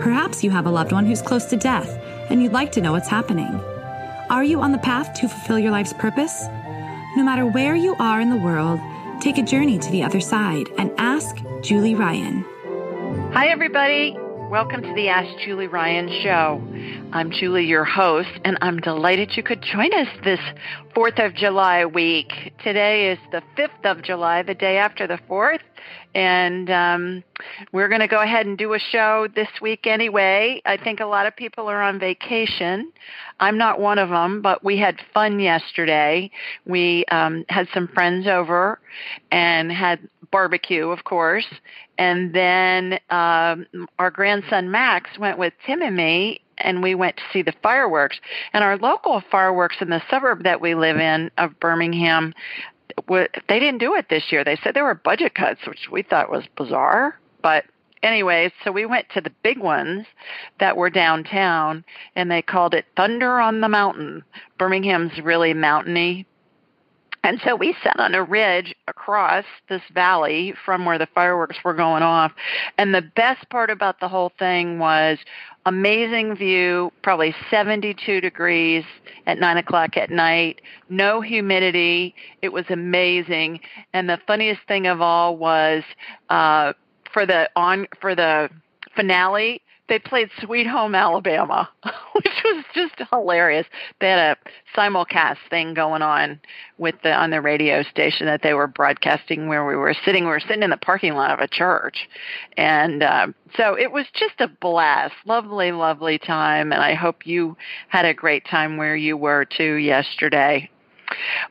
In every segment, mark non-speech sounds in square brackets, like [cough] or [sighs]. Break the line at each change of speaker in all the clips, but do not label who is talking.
Perhaps you have a loved one who's close to death and you'd like to know what's happening. Are you on the path to fulfill your life's purpose? No matter where you are in the world, take a journey to the other side and ask Julie Ryan.
Hi, everybody. Welcome to the Ask Julie Ryan show. I'm Julie, your host, and I'm delighted you could join us this 4th of July week. Today is the 5th of July, the day after the 4th, and um, we're going to go ahead and do a show this week anyway. I think a lot of people are on vacation. I'm not one of them, but we had fun yesterday. We um, had some friends over and had barbecue, of course. And then um, our grandson Max went with Tim and me, and we went to see the fireworks. And our local fireworks in the suburb that we live in of Birmingham, they didn't do it this year. They said there were budget cuts, which we thought was bizarre. But anyway, so we went to the big ones that were downtown, and they called it Thunder on the Mountain. Birmingham's really mountainy and so we sat on a ridge across this valley from where the fireworks were going off. And the best part about the whole thing was amazing view, probably 72 degrees at 9 o'clock at night, no humidity. It was amazing. And the funniest thing of all was uh, for the on for the finale, they played Sweet Home Alabama, [laughs] which was just hilarious. They had a simulcast thing going on with the on the radio station that they were broadcasting where we were sitting. We were sitting in the parking lot of a church, and uh, so it was just a blast, lovely, lovely time. And I hope you had a great time where you were too yesterday.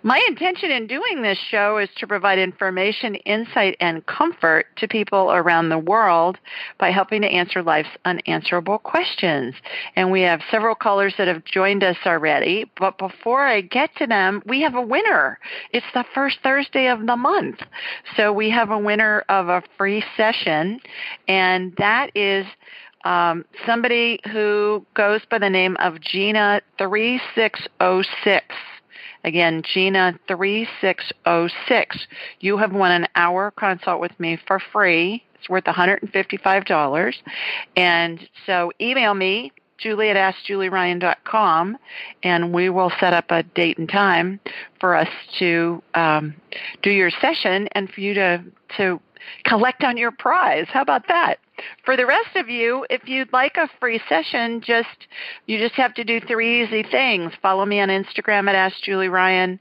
My intention in doing this show is to provide information, insight, and comfort to people around the world by helping to answer life's unanswerable questions. And we have several callers that have joined us already. But before I get to them, we have a winner. It's the first Thursday of the month. So we have a winner of a free session, and that is um, somebody who goes by the name of Gina 3606. Again, Gina 3606. You have won an hour consult with me for free. It's worth $155. And so email me, Julie at AskJulieRyan.com, and we will set up a date and time for us to um, do your session and for you to, to collect on your prize. How about that? For the rest of you, if you'd like a free session, just you just have to do three easy things. Follow me on Instagram at Ask Julie Ryan.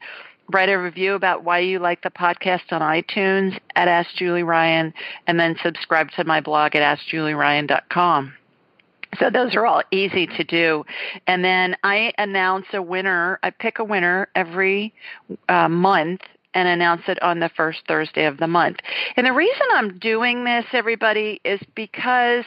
Write a review about why you like the podcast on iTunes at Ask Julie Ryan, and then subscribe to my blog at AskJulieRyan.com. So those are all easy to do. And then I announce a winner. I pick a winner every uh, month and announce it on the first Thursday of the month. And the reason I'm doing this, everybody, is because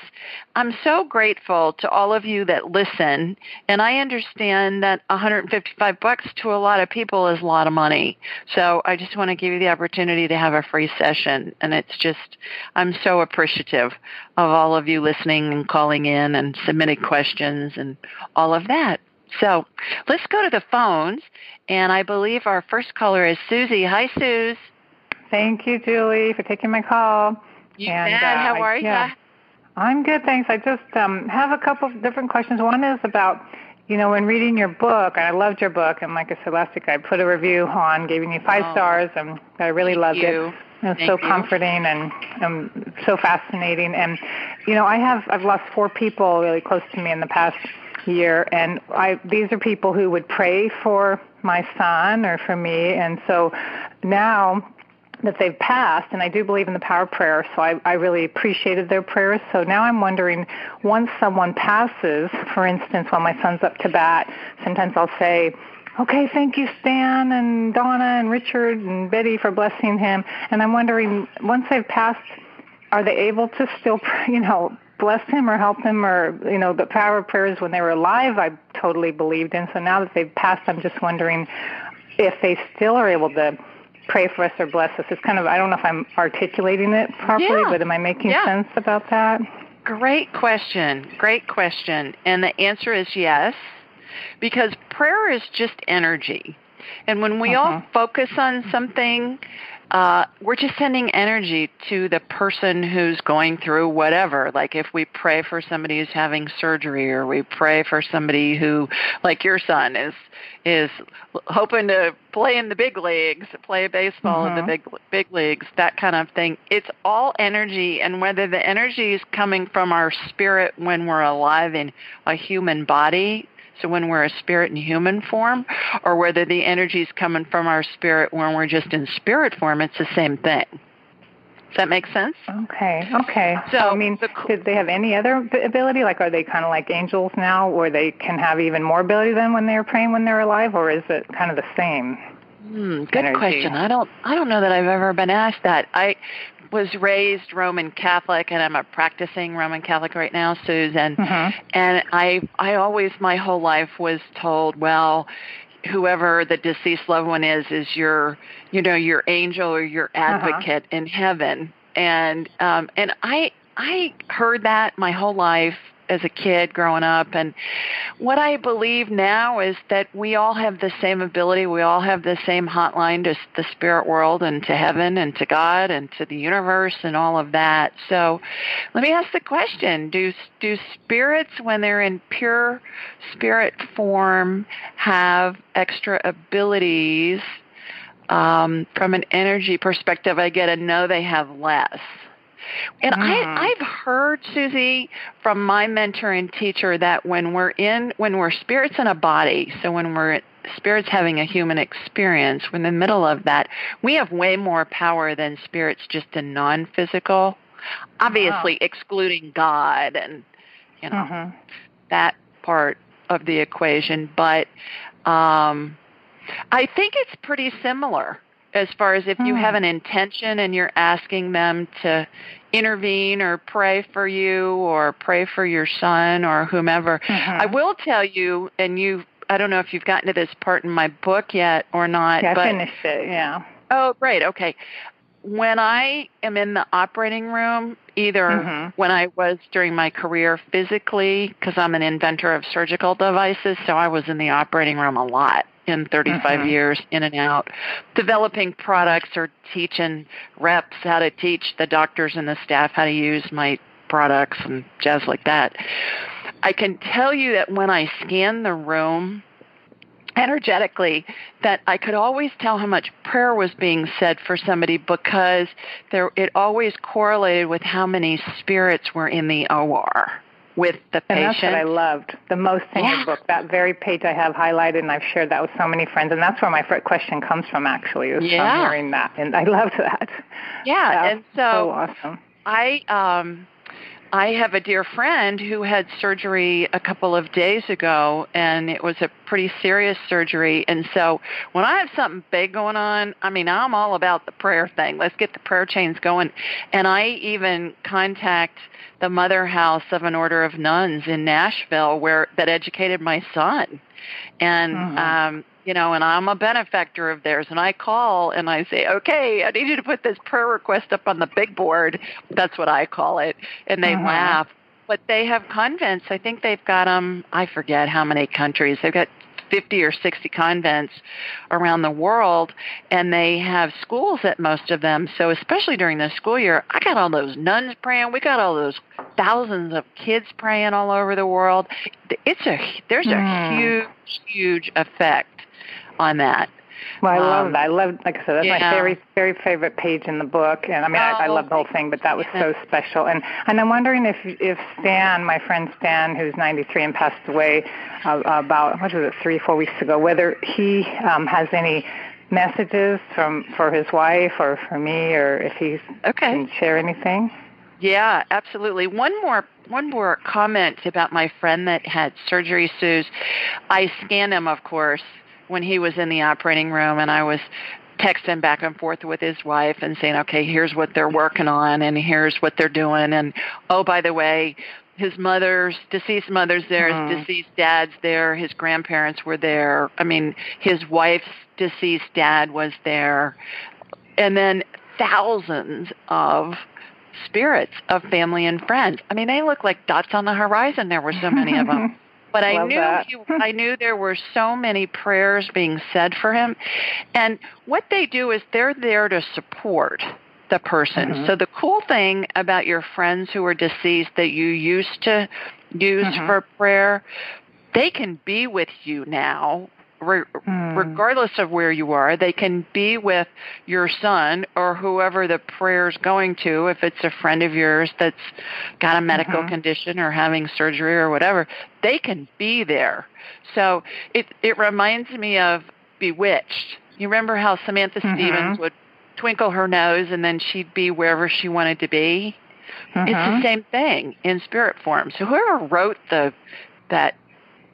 I'm so grateful to all of you that listen. And I understand that 155 bucks to a lot of people is a lot of money. So I just want to give you the opportunity to have a free session. And it's just, I'm so appreciative of all of you listening and calling in and submitting questions and all of that. So let's go to the phones. And I believe our first caller is Susie. Hi, Suze.
Thank you, Julie, for taking my call.
You and, bet. Uh, How are you? Yeah,
I'm good, thanks. I just um, have a couple of different questions. One is about, you know, when reading your book, and I loved your book, and like I said last week, I put a review on, giving you five oh, stars, and I really loved
you.
it. It was
Thank
so
you.
comforting and um, so fascinating. And, you know, I have, I've lost four people really close to me in the past year, and I these are people who would pray for my son or for me, and so now that they've passed, and I do believe in the power of prayer, so I, I really appreciated their prayers. So now I'm wondering, once someone passes, for instance, while my son's up to bat, sometimes I'll say, okay, thank you, Stan and Donna and Richard and Betty for blessing him. And I'm wondering, once they've passed, are they able to still, [laughs] you know, bless him or help him or you know the power of prayers when they were alive I totally believed in. So now that they've passed, I'm just wondering if they still are able to pray for us or bless us. It's kind of I don't know if I'm articulating it properly,
yeah.
but am I making
yeah.
sense about that?
Great question. Great question. And the answer is yes, because prayer is just energy. And when we uh-huh. all focus on something, uh, we're just sending energy to the person who's going through whatever. Like if we pray for somebody who's having surgery, or we pray for somebody who, like your son, is is hoping to play in the big leagues, play baseball mm-hmm. in the mm-hmm. big big leagues, that kind of thing. It's all energy, and whether the energy is coming from our spirit when we're alive in a human body so when we're a spirit in human form, or whether the energy is coming from our spirit when we're just in spirit form, it's the same thing. Does that make sense?
Okay, okay. So, I mean, the, did they have any other ability? Like, are they kind of like angels now, where they can have even more ability than when they were praying when they're alive, or is it kind of the same?
Hmm, good energy? question. I don't. I don't know that I've ever been asked that. I was raised Roman Catholic, and I'm a practicing Roman Catholic right now, Susan. Mm-hmm. And I, I always, my whole life was told, well, whoever the deceased loved one is, is your, you know, your angel or your uh-huh. advocate uh-huh. in heaven. And, um, and I, I heard that my whole life as a kid growing up. And what I believe now is that we all have the same ability. We all have the same hotline to the spirit world and to heaven and to God and to the universe and all of that. So let me ask the question. Do, do spirits, when they're in pure spirit form, have extra abilities um, from an energy perspective? I get a no, they have less. And mm. I, I've heard, Susie, from my mentor and teacher that when we're in, when we're spirits in a body, so when we're spirits having a human experience, we're in the middle of that, we have way more power than spirits just in non-physical. Obviously, wow. excluding God and you know mm-hmm. that part of the equation, but um, I think it's pretty similar as far as if you have hmm. an intention and you're asking them to intervene or pray for you or pray for your son or whomever. Mm-hmm. I will tell you, and you, I don't know if you've gotten to this part in my book yet or not.
Yeah,
but,
I finished it. Yeah.
Oh, great. Okay. When I am in the operating room, either mm-hmm. when I was during my career physically, because I'm an inventor of surgical devices, so I was in the operating room a lot in 35 mm-hmm. years in and out, developing products or teaching reps how to teach the doctors and the staff how to use my products and jazz like that. I can tell you that when I scan the room energetically that I could always tell how much prayer was being said for somebody because there it always correlated with how many spirits were in the OR with the
patient.
And
that's what I loved the most in yeah. your book. That very page I have highlighted, and I've shared that with so many friends. And that's where my first question comes from, actually, is yeah. from hearing that. And I [laughs] loved that.
Yeah, and so,
so awesome.
I um, I have a dear friend who had surgery a couple of days ago, and it was a pretty serious surgery. And so when I have something big going on, I mean, I'm all about the prayer thing. Let's get the prayer chains going. And I even contact the mother house of an order of nuns in Nashville where that educated my son. And mm-hmm. um you know, and I'm a benefactor of theirs. And I call and I say, okay, I need you to put this prayer request up on the big board. That's what I call it. And they uh-huh. laugh. But they have convents. I think they've got um, I forget how many countries. They've got 50 or 60 convents around the world, and they have schools at most of them. So, especially during the school year, I got all those nuns praying. We got all those thousands of kids praying all over the world. It's a there's a mm. huge, huge effect on that.
Well, I um, love that. I love, like I said, that's yeah. my very, very favorite page in the book. And I mean, oh, I, I love the whole thing, but that was so special. And and I'm wondering if if Stan, my friend Stan, who's 93 and passed away uh, about what was it, three, four weeks ago, whether he um, has any messages from for his wife or for me, or if he okay. can share anything.
Yeah, absolutely. One more one more comment about my friend that had surgery, Suze. I scanned him, of course, when he was in the operating room and I was texting back and forth with his wife and saying, okay, here's what they're working on and here's what they're doing. And oh, by the way, his mother's deceased mother's there, mm. his deceased dad's there, his grandparents were there. I mean, his wife's deceased dad was there. And then thousands of spirits of family and friends. I mean, they look like dots on the horizon. There were so many of [laughs] them. But I knew he, I knew there were so many prayers being said for him, and what they do is they're there to support the person. Mm-hmm. So the cool thing about your friends who are deceased that you used to use mm-hmm. for prayer, they can be with you now re- mm. regardless of where you are, they can be with your son or whoever the prayer is going to. If it's a friend of yours that's got a medical mm-hmm. condition or having surgery or whatever, they can be there. So it it reminds me of Bewitched. You remember how Samantha mm-hmm. Stephens would twinkle her nose and then she'd be wherever she wanted to be? Mm-hmm. It's the mm-hmm. same thing in spirit form. So whoever wrote the that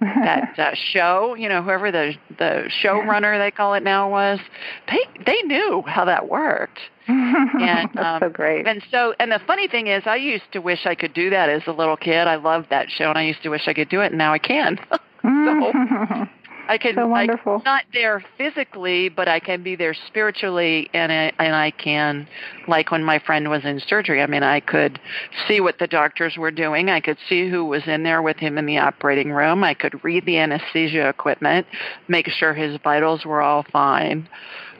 that [laughs] uh, show, you know, whoever the the showrunner they call it now was, they they knew how that worked.
And [laughs] That's um, so great.
And so, and the funny thing is, I used to wish I could do that as a little kid. I loved that show, and I used to wish I could do it, and now I can. [laughs] so, I can
so wonderful.
I'm not there physically, but I can be there spiritually, and I, and I can, like when my friend was in surgery. I mean, I could see what the doctors were doing. I could see who was in there with him in the operating room. I could read the anesthesia equipment, make sure his vitals were all fine.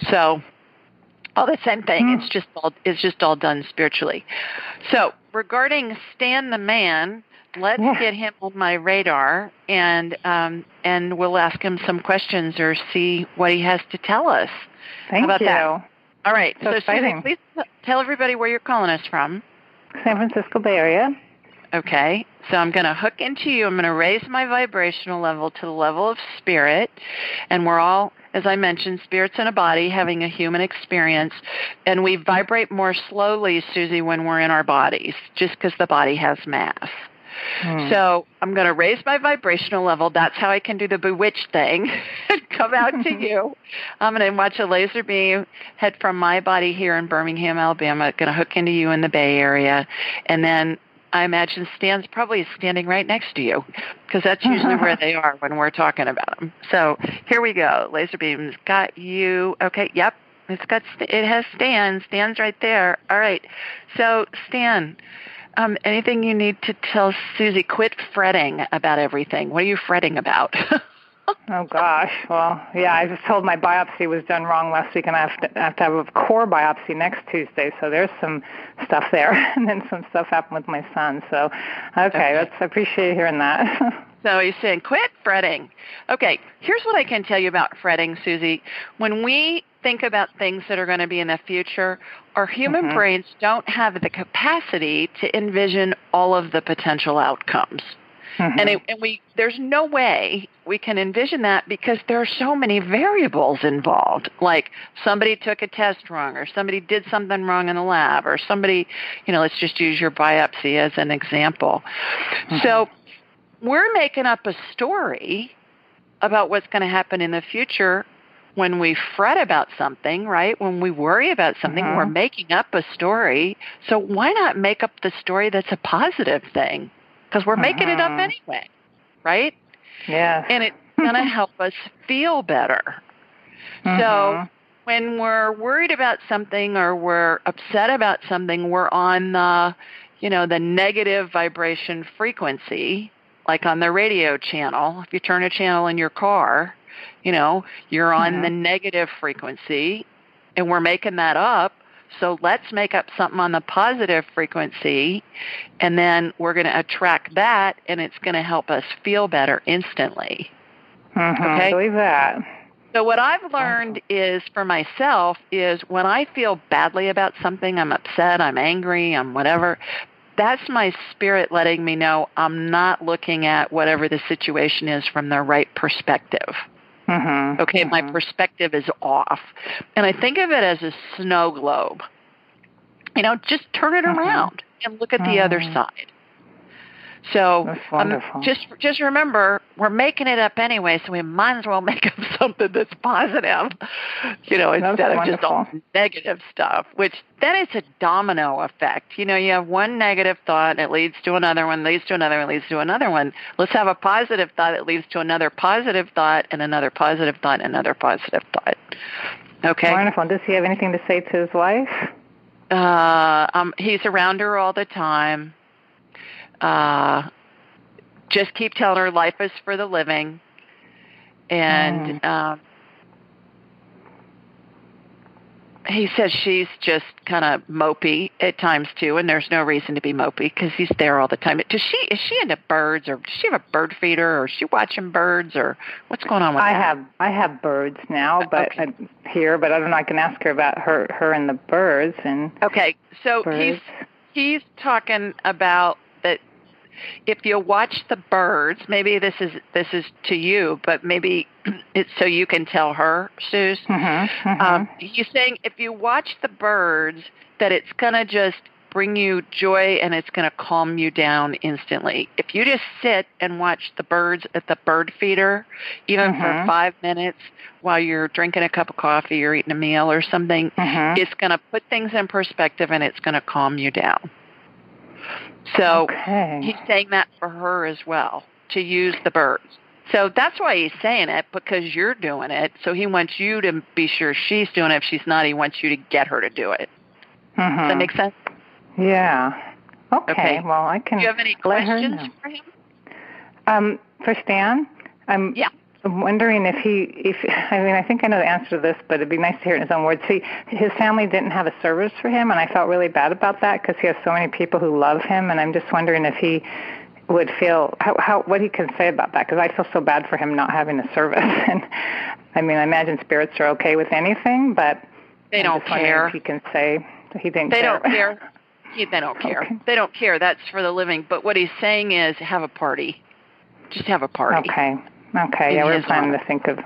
So, all the same thing. Mm-hmm. It's just all it's just all done spiritually. So, regarding Stan the man let's yeah. get him on my radar and um, and we'll ask him some questions or see what he has to tell us.
Thank
about
you.
That? All right.
So,
so. Susan, please tell everybody where you're calling us from.
San Francisco Bay Area.
Okay. So I'm going to hook into you. I'm going to raise my vibrational level to the level of spirit. And we're all, as I mentioned, spirits in a body having a human experience. And we vibrate more slowly, Susie, when we're in our bodies, just because the body has mass. Hmm. So I'm going to raise my vibrational level. That's how I can do the bewitched thing [laughs] and come out to [laughs] you. I'm going to watch a laser beam head from my body here in Birmingham, Alabama, going to hook into you in the Bay Area. And then I imagine Stan's probably standing right next to you because that's usually where [laughs] they are when we're talking about them. So here we go. Laser beam's got you. Okay, yep. It's got it has Stan. Stan's right there. All right. So Stan, um, anything you need to tell Susie? Quit fretting about everything. What are you fretting about? [laughs]
oh gosh. Well, yeah, I was told my biopsy was done wrong last week, and I have to, I have, to have a core biopsy next Tuesday. So there's some stuff there, [laughs] and then some stuff happened with my son. So, okay, okay. that's I appreciate hearing that. [laughs]
So he's saying, quit fretting. Okay, here's what I can tell you about fretting, Susie. When we think about things that are going to be in the future, our human mm-hmm. brains don't have the capacity to envision all of the potential outcomes. Mm-hmm. And, it, and we there's no way we can envision that because there are so many variables involved. Like somebody took a test wrong, or somebody did something wrong in the lab, or somebody, you know, let's just use your biopsy as an example. Mm-hmm. So we're making up a story about what's going to happen in the future when we fret about something, right? When we worry about something, we're mm-hmm. making up a story. So why not make up the story that's a positive thing? Because we're making it up mm-hmm. anyway, right?
Yeah.
And it's going [laughs] to help us feel better. So mm-hmm. when we're worried about something or we're upset about something, we're on the, you know, the negative vibration frequency, like on the radio channel. If you turn a channel in your car, you know, you're on mm-hmm. the negative frequency and we're making that up. So let's make up something on the positive frequency and then we're going to attract that and it's going to help us feel better instantly.
Mm-hmm. Okay? I believe that.
So what I've learned is for myself is when I feel badly about something, I'm upset, I'm angry, I'm whatever, that's my spirit letting me know I'm not looking at whatever the situation is from the right perspective.
Mm-hmm.
Okay,
mm-hmm.
my perspective is off. And I think of it as a snow globe. You know, just turn it mm-hmm. around and look at the other mm-hmm. side. So
um,
just just remember, we're making it up anyway, so we might as well [laughs] make up something that's positive, you know, instead
that's
of
wonderful.
just all negative stuff. Which then it's a domino effect. You know, you have one negative thought, it leads to another one, leads to another one, leads to another one. Let's have a positive thought that leads to another positive thought, and another positive thought, and another positive thought. Okay.
Wonderful. Does he have anything to say to his wife?
Uh, um, he's around her all the time. Uh, just keep telling her life is for the living, and
mm.
um, he says she's just kind of mopey at times too, and there's no reason to be mopey because he's there all the time. Does she is she into birds, or does she have a bird feeder, or is she watching birds, or what's going on with
I
that?
have I have birds now, but
okay.
uh, here, but I don't know. I can ask her about her her and the birds and
okay. So
birds.
he's he's talking about that if you watch the birds, maybe this is this is to you, but maybe [clears throat] it's so you can tell her, Suze.
Mm-hmm, mm-hmm.
Um, he's saying if you watch the birds, that it's gonna just bring you joy and it's gonna calm you down instantly. If you just sit and watch the birds at the bird feeder, even
mm-hmm.
for five minutes while you're drinking a cup of coffee or eating a meal or something,
mm-hmm.
it's gonna put things in perspective and it's gonna calm you down. So
okay.
he's saying that for her as well to use the birds. So that's why he's saying it because you're doing it. So he wants you to be sure she's doing it. If she's not, he wants you to get her to do it.
Mm-hmm.
Does that make sense?
Yeah. Okay.
Okay.
Well, I can.
Do you have any questions for him?
Um, for Stan, I'm
Yeah.
Wondering if he, if I mean, I think I know the answer to this, but it'd be nice to hear it in his own words. See, his family didn't have a service for him, and I felt really bad about that because he has so many people who love him, and I'm just wondering if he would feel how, how what he can say about that because I feel so bad for him not having a service. [laughs] and I mean, I imagine spirits are okay with anything, but
They
I'm
don't care.
If he can say he didn't
They
care.
don't care. [laughs] He, they don't care.
Okay.
They don't care. That's for the living. But what he's saying is have a party. Just have a party.
Okay. Okay. Yeah, we're planning
honor.
to think of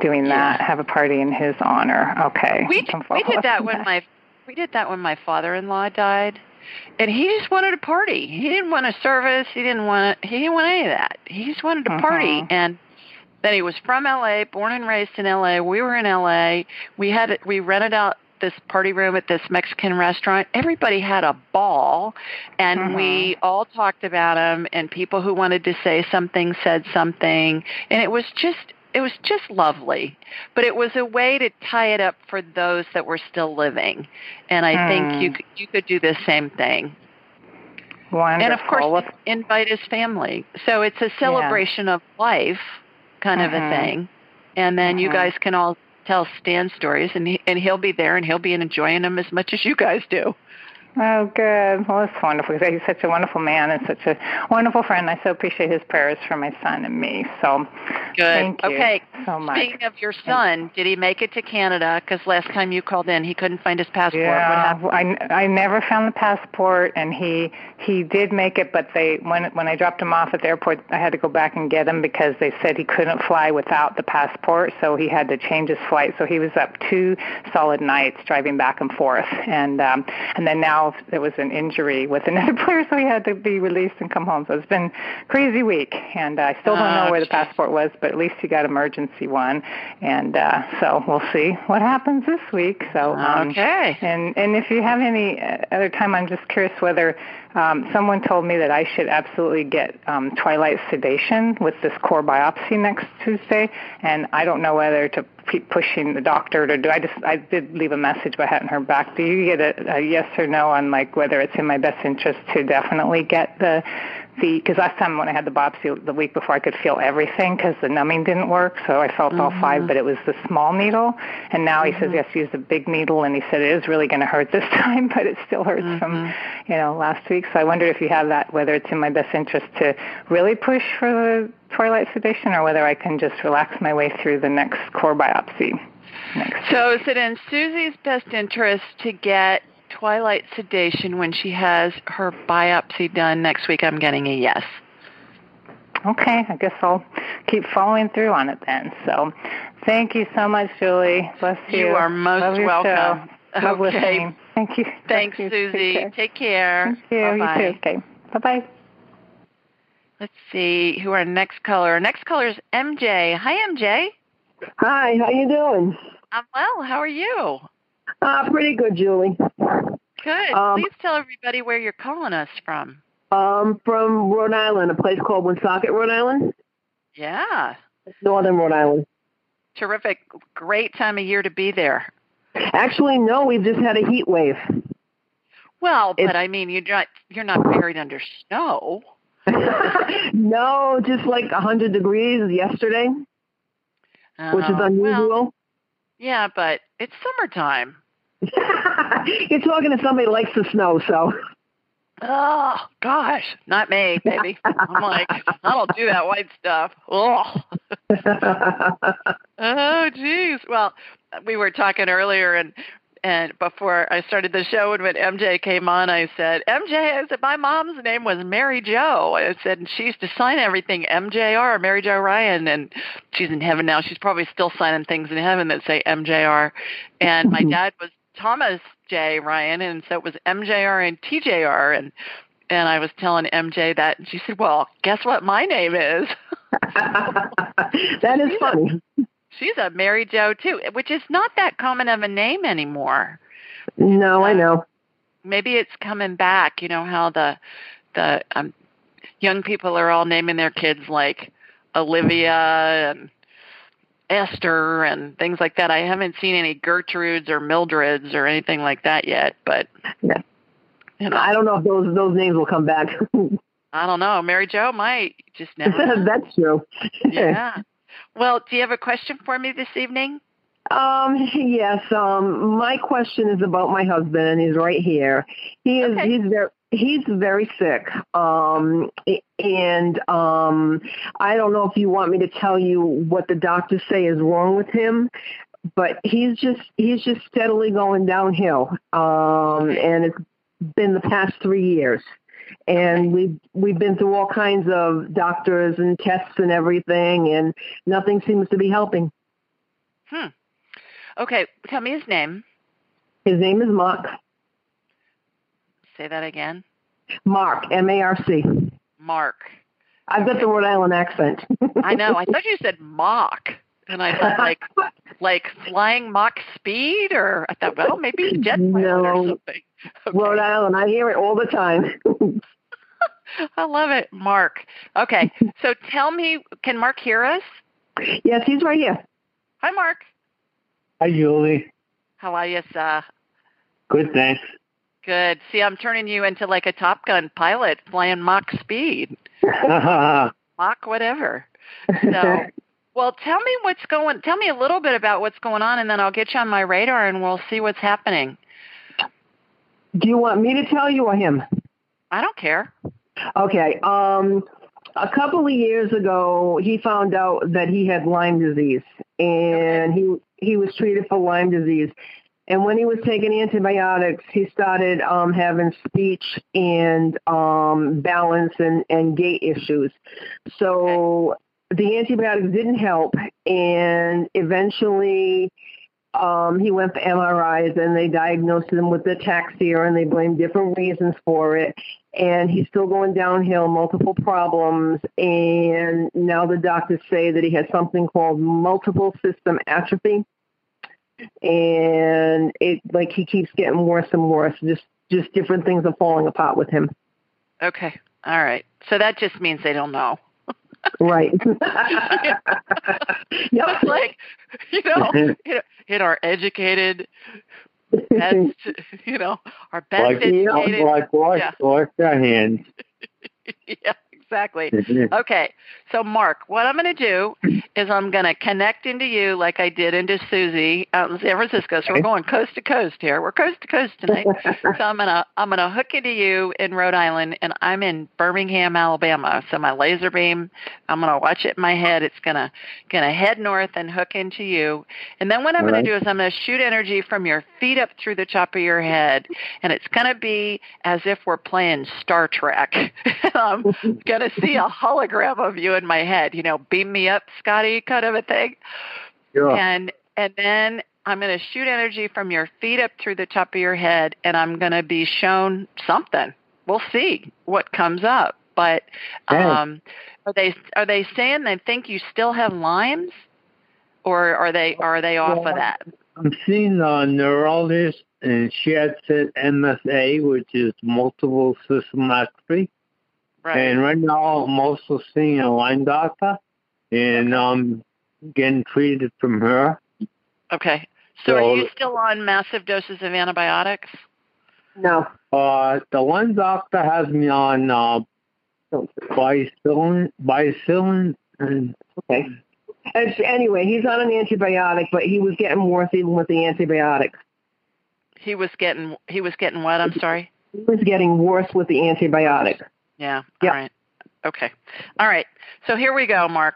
doing
Yeah.
that. Have a party in his honor. Okay.
We
Some
we did that when my we did that when my father-in-law died, and he just wanted a party. He didn't want a service. He didn't want he didn't want any of that. He just wanted a party.
Mhm.
And then he was from L.A., born and raised in L.A. We were in L.A. We had we rented out this party room at this Mexican restaurant. Everybody had a ball, and
Mhm.
we all talked about him. And people who wanted to say something said something, and it was just it was just lovely. But it was a way to tie it up for those that were still living, and I
Hmm.
think you could, you could do the same thing.
Wonderful.
And of course, invite his family. So it's a celebration of life, kind of a
Mhm.
thing. And then you
Mhm.
guys can all tell Stan stories, and he, and he'll be there, and he'll be enjoying them as much as you guys do.
Oh, good. Well, that's wonderful. He's such a wonderful man and such a wonderful friend. I so appreciate his prayers for my son and me. So,
Good.
thank you
okay.
so much.
Speaking of your son, did he make it to Canada? Because last time you called in, he couldn't find his passport.
Yeah. I, I never found the passport, and he he did make it, but they when when I dropped him off at the airport, I had to go back and get him because they said he couldn't fly without the passport, so he had to change his flight. So he was up two solid nights driving back and forth, and um, and then now there was an injury with another [laughs] player, so he had to be released and come home. So it's been a crazy week, and I still don't know where the passport was, but at least he got emergency one, and uh, so we'll see what happens this week. So um,
Okay.
and and if you have any uh, other time, I'm just curious whether um, someone told me that I should absolutely get um, twilight sedation with this core biopsy next Tuesday, and I don't know whether to keep pushing the doctor to do. I just I did leave a message, but I hadn't heard back. Do you get a, a yes or no on like whether it's in my best interest to definitely get the the because last time when I had the biopsy the week before I could feel everything because the numbing didn't work, so I felt all five, mm-hmm. but it was the small needle. And now he says he mm-hmm. has to use the big needle, and he said it is really going to hurt this [laughs] time, but it still hurts from mm-hmm. you know last week. So I wondered if you have that, whether it's in my best interest to really push for the twilight sedation, or whether I can just relax my way through the next core biopsy. Next.
So is it in Susie's best interest to get twilight sedation when she has her biopsy done next week? I'm getting a yes.
Okay, I guess I'll keep following through on it then. So, thank you so much, Julie. Bless you.
You are most
Love your
welcome.
Show. Love
Okay.
listening. Thank you.
Thanks,
Thank you.
Susie.
Take care.
Take care.
Thank you.
Bye-bye.
You too. Okay. Bye bye.
Let's see who our next caller. Our next caller is MJ. Hi, MJ.
Hi, how you doing?
I'm well. How are you?
Uh, pretty good, Julie.
Good.
Um,
Please tell everybody where you're calling us from.
Um, from Rhode Island, a place called Woonsocket, Rhode Island,
Yeah.
northern Rhode Island.
Terrific. Great time of year to be there.
Actually, no, we've just had a heat wave.
Well,
It's-
but I mean, you're not you're not buried under snow. [laughs]
no, just like a hundred degrees yesterday, which is
Oh, Well,
unusual.
Yeah, but it's summertime. [laughs]
You're talking to somebody who likes the snow, so.
Oh gosh, not me, baby. I'm like, I don't do that white stuff. [laughs] Oh, oh, geez. Well, we were talking earlier, and and before I started the show, and when MJ came on, I said, MJ, I said my mom's name was Mary Jo. I said, and she used to sign everything MJR, Mary Jo Ryan, and she's in heaven now. She's probably still signing things in heaven that say MJR. And my mm-hmm. dad was Thomas J. Ryan, and so it was MJR and TJR, and and I was telling MJ that, and she said, "Well, guess what my name is." [laughs]
that is [laughs] funny.
She's a Mary Jo too, which is not that common of a name anymore.
No, I know.
Maybe it's coming back. You know how the the um, young people are all naming their kids like Olivia and Esther and things like that. I haven't seen any Gertrudes or Mildreds or anything like that yet, but
Yeah.
you know,
I don't know if those those names will come back. [laughs]
I don't know. Mary Jo might just never. [laughs]
That's true.
yeah. [laughs] Well, do you have a question for me this evening?
Um, [laughs] yes. Um, my question is about my husband, and he's right here. He is.
Okay.
He's very. He's very sick. Um, and um, I don't know if you want me to tell you what the doctors say is wrong with him, but he's just he's just steadily going downhill. Um, and it's been the past three years. And we've we've been through all kinds of doctors and tests and everything, and nothing seems to be helping.
Hmm. Okay, tell me his name.
His name is Mark.
Say that again.
Mark, M-A-R-C.
Mark.
I've got the Rhode Island accent.
I know. I [laughs] thought you said mock, and I thought like [laughs] like flying mock speed, or I thought well maybe it's [laughs] jet pilot or
No.
something. [laughs] Okay.
Rhode Island. I hear it all the time.
I love it, Mark. Okay, so tell me, can Mark hear us?
yes, he's right here.
Hi, Mark.
Hi, Julie.
How are you, sir?
Good, thanks.
Good. See, I'm turning you into like a Top Gun pilot flying Mach speed,
yeah,
Mach whatever. So, well, tell me what's going. Tell me a little bit about what's going on, and then I'll get you on my radar, and we'll see what's happening.
Do you want me to tell you or him?
I don't care.
Okay. Um, a couple of years ago, he found out that he had Lyme disease, and he he was treated for Lyme disease. And when he was taking antibiotics, he started um, having speech and um, balance and, and gait issues. So the antibiotics didn't help, and eventually um, he went for MRIs, and they diagnosed him with ataxia, and they blamed different reasons for it and he's still going downhill, multiple problems, and now the doctors say that he has something called multiple system atrophy, and it like he keeps getting worse and worse. Just just different things are falling apart with him.
Okay. All right. So that just means they don't know.
Right. [laughs] yep.
It's like, you know, [laughs] in, our educated, [laughs] best, you know, our best
like,
educated.
like wash,
yeah.
wash your hands.
yeah, exactly. Okay, so Mark, what I'm going to do is I'm going to connect into you like I did into Susie out in San Francisco. So we're going coast to coast here. We're coast to coast tonight. [laughs] so I'm gonna I'm gonna hook into you in Rhode Island, and I'm in Birmingham, Alabama. So my laser beam, I'm gonna watch it in my head. It's gonna gonna head north and hook into you. And then what I'm
All
gonna do is I'm gonna shoot energy from your feet up through the top of your head, and it's gonna be as if we're playing Star Trek. [laughs] Um, and I'm gonna see a hologram of you in my head. You know, beam me up, Scotty, kind of a thing
Sure.
and and then I'm going to shoot energy from your feet up through the top of your head, and I'm going to be shown something. We'll see what comes up. but
Yeah.
um, are they are they saying they think you still have Lyme's, or are they are they off of that?
I'm seeing a neurologist, and she had said MSA, which is multiple system atrophy.
Right.
And right now, I'm also seeing a Lyme doctor, and um, getting treated from her.
Okay. So are you still on massive doses of antibiotics?
No.
Uh, the Lyme doctor has me on uh, bicillin, bicillin, and
Okay. It's, anyway, he's on an antibiotic, but he was getting worse even with the antibiotics.
He was getting he was getting what? I'm sorry.
He was getting worse with the antibiotic.
Yeah.
Yeah.
All right. Okay. All right. So here we go, Mark.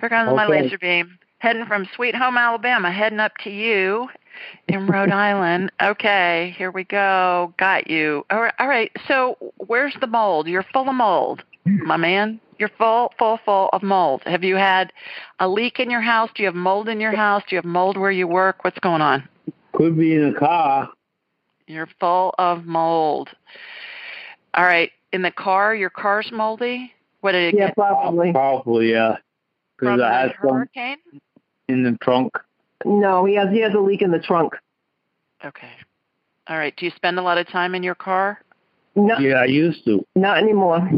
Here comes my laser beam. Heading from Sweet Home, Alabama, heading up to you in Rhode [laughs] Island. Okay, here we go. Got you. All right. All right. So where's the mold? You're full of mold, my man. You're full, full, full of mold. Have you had a leak in your house? Do you have mold in your house? Do you have mold where you work? What's going on?
could be in a car.
You're full of mold. All right. In the car, your car's moldy? What did it
Yeah,
get
probably.
Probably, yeah.
from
Because
the
I had
hurricane?
in the trunk.
No, he has he has a leak in the trunk.
Okay. All right. Do you spend a lot of time in your car?
No,
Yeah, I used to.
not anymore.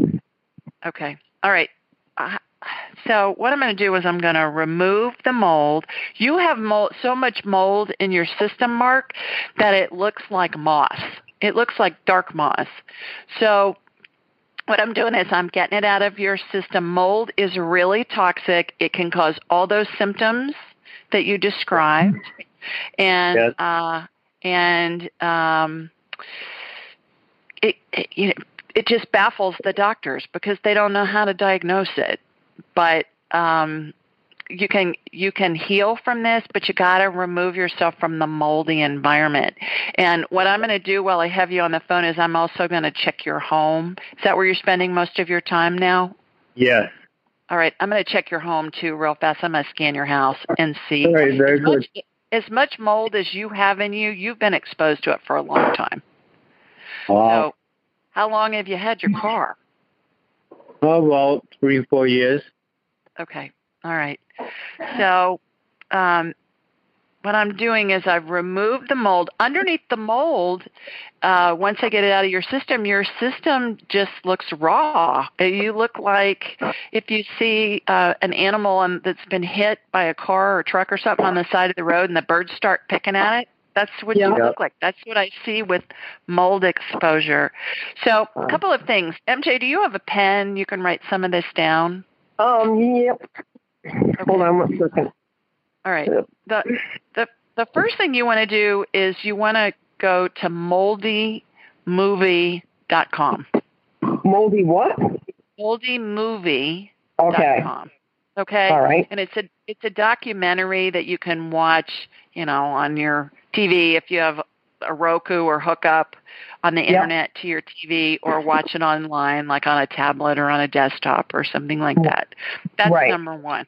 Okay. All right. Uh, so what I'm going to do is I'm going to remove the mold. You have mold, so much mold in your system, Mark, that it looks like moss. It looks like dark moss. So what I'm doing is I'm getting it out of your system. Mold is really toxic. It can cause all those symptoms that you described, and
Yes.
uh, and um, it, it you know it just baffles the doctors because they don't know how to diagnose it. But um, you can you can heal from this, but you got to remove yourself from the moldy environment. And what I'm going to do while I have you on the phone is I'm also going to check your home. Is that where you're spending most of your time now?
Yes.
All right, I'm going to check your home too real fast. I'm going to scan your house and see.
All right, very
as much,
good.
as much mold as you have in you, you've been exposed to it for a long time.
Wow.
So, how long have you had your car?
Oh, about three, four years.
Okay. All right. So, um, what I'm doing is I've removed the mold. Underneath the mold, uh, once I get it out of your system, your system just looks raw. You look like if you see uh, an animal that's been hit by a car or truck or something on the side of the road and the birds start picking at it. That's what you
Yeah.
look like. That's what I see with mold exposure. So, a couple of things. MJ, do you have a pen? You can write some of this down.
Um, yep. Hold on one second.
All right. The the the first thing you want to do is you want to go to moldymovie.com.
Moldy what?
Moldymovie.com.
Okay.
Okay.
All right.
And it's a it's a documentary that you can watch, you know, on your TV if you have a Roku or hook up on the
Yep.
internet to your TV or watch it online like on a tablet or on a desktop or something like that. That's
Right.
number 1.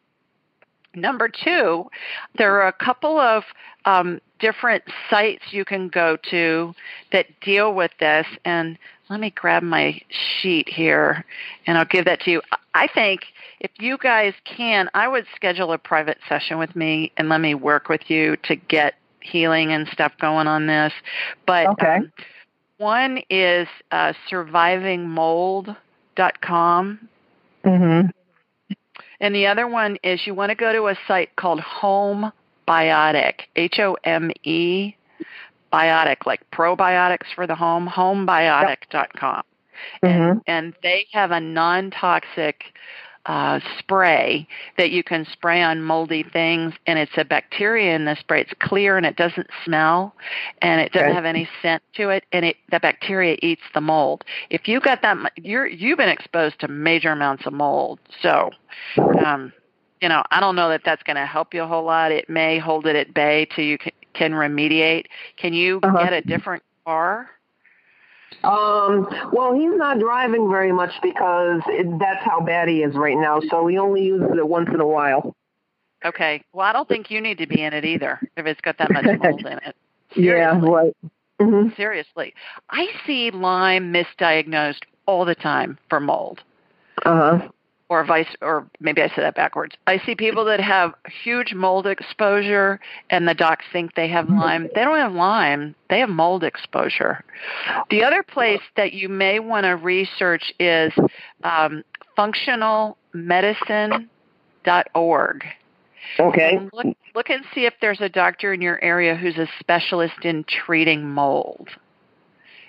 Number 2, there are a couple of um, different sites you can go to that deal with this and let me grab my sheet here and I'll give that to you. I think if you guys can, I would schedule a private session with me and let me work with you to get healing and stuff going on this. But
Okay.
um, one is uh, survivingmold.com.
Mm-hmm.
And the other one is you want to go to a site called Home Biotic, H O M E, biotic, like probiotics for the home, homebiotic.com. Mm-hmm. And, and they have a non toxic uh, spray that you can spray on moldy things, and it's a bacteria in the spray. It's clear and it doesn't smell, and it doesn't have any scent to it, and it the bacteria eats the mold. If you got that, you're you've been exposed to major amounts of mold, so um, you know I don't know that that's going to help you a whole lot. It may hold it at bay till you can, can remediate. Can you
Uh-huh.
get a different car?
Um, well, he's not driving very much because it, that's how bad he is right now. So he only uses it once in a while.
Okay. Well, I don't think you need to be in it either if it's got that much mold in it. [laughs]
Yeah,
Seriously.
right. hmm
Seriously. I see Lyme misdiagnosed all the time for mold.
Uh huh.
Or vice, or maybe I said that backwards. I see people that have huge mold exposure, and the docs think they have Lyme. They don't have Lyme; they have mold exposure. The other place that you may want to research is um, functionalmedicine.org.
Okay.
And look, look and see if there's a doctor in your area who's a specialist in treating mold.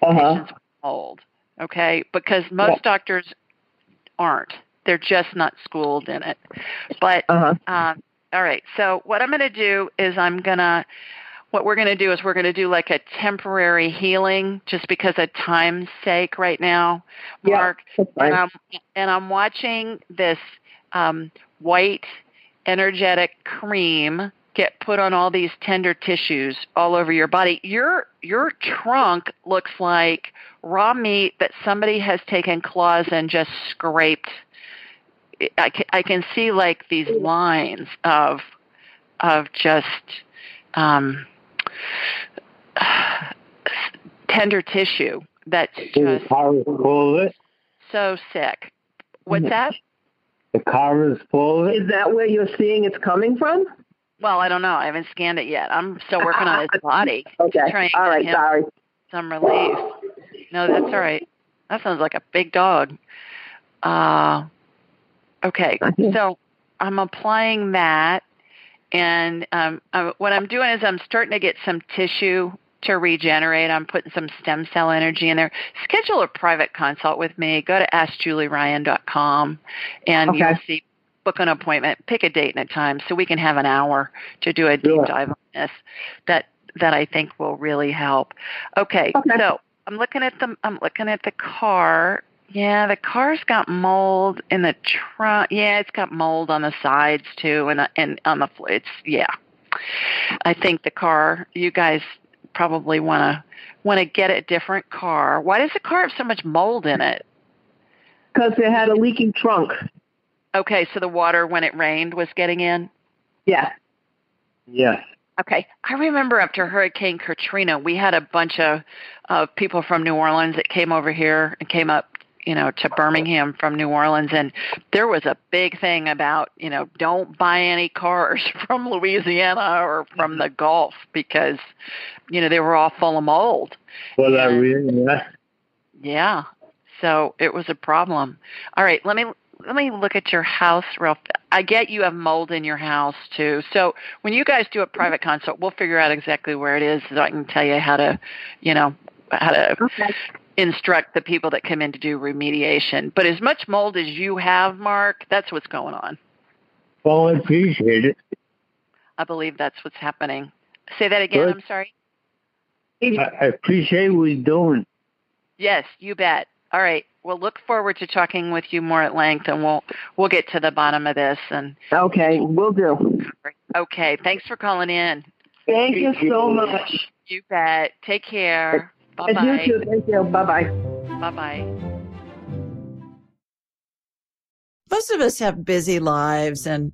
Uh huh.
Patients with mold. Okay, because most
Yeah.
doctors aren't. They're just not schooled in it. But
Uh huh.
um, all right. So what I'm going to do is I'm going to what we're going to do is we're going to do like a temporary healing just because of time's sake right now,
Yeah,
Mark.
That's
and. I'm and I'm watching this um, white energetic cream get put on all these tender tissues all over your body. Your your trunk looks like raw meat that somebody has taken claws and just scraped. I can, I can see like these lines of of just um, [sighs] tender tissue that's just
car is full of it.
so sick. What's that?
The car is full of it.
Is that where you're seeing it's coming from?
Well, I don't know. I haven't scanned it yet. I'm still working on his body. [laughs]
Okay.
Trying to
All right.
get him
Sorry.
some relief. No, that's all right. That sounds like a big dog. Uh, okay, so I'm applying that, and um, uh, what I'm doing is I'm starting to get some tissue to regenerate. I'm putting some stem cell energy in there. Schedule a private consult with me. Go to askjulieryan.com, and
Okay.
you'll see book an appointment. Pick a date and a time so we can have an hour to do a deep dive on this. That that I think will really help. Okay,
Okay.
so I'm looking at the I'm looking at the car. Yeah, the car's got mold in the trunk. Yeah, it's got mold on the sides too, and and on the fl- it's yeah. I think the car. You guys probably want to want to get a different car. Why does the car have so much mold in it?
Because it had a leaking trunk.
Okay, so the water when it rained was getting in.
Yeah.
Yes.
Okay. I remember after Hurricane Katrina, we had a bunch of uh, people from New Orleans that came over here and came up, you know, to Birmingham from New Orleans. And there was a big thing about, you know, don't buy any cars [laughs] from Louisiana or from the Gulf because, you know, they were all full of mold.
For that really,
Yeah.
reason.
Yeah. So it was a problem. All right, let me let me look at your house real fa- I get you have mold in your house too. So when you guys do a private consult, we'll figure out exactly where it is so I can tell you how to, you know, how to
Okay.
Instruct the people that come in to do remediation. But as much mold as you have, Mark, that's what's going on.
Well, I appreciate it.
I believe that's what's happening. Say that again,
Good.
I'm sorry.
I, I appreciate what you're doing.
Yes, you bet. All right. We'll look forward to talking with you more at length and we'll we'll get to the bottom of this and
Okay. We'll do.
Okay, thanks for calling in.
Thank you so much.
You bet. Take care. Bye
And you too. Thank you. Bye bye.
Bye bye.
most of us have busy lives and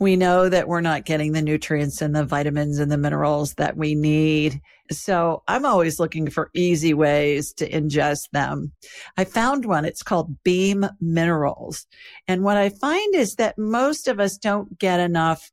we know that we're not getting the nutrients and the vitamins and the minerals that we need. So I'm always looking for easy ways to ingest them. I found one. It's called Beam Minerals. And what I find is that most of us don't get enough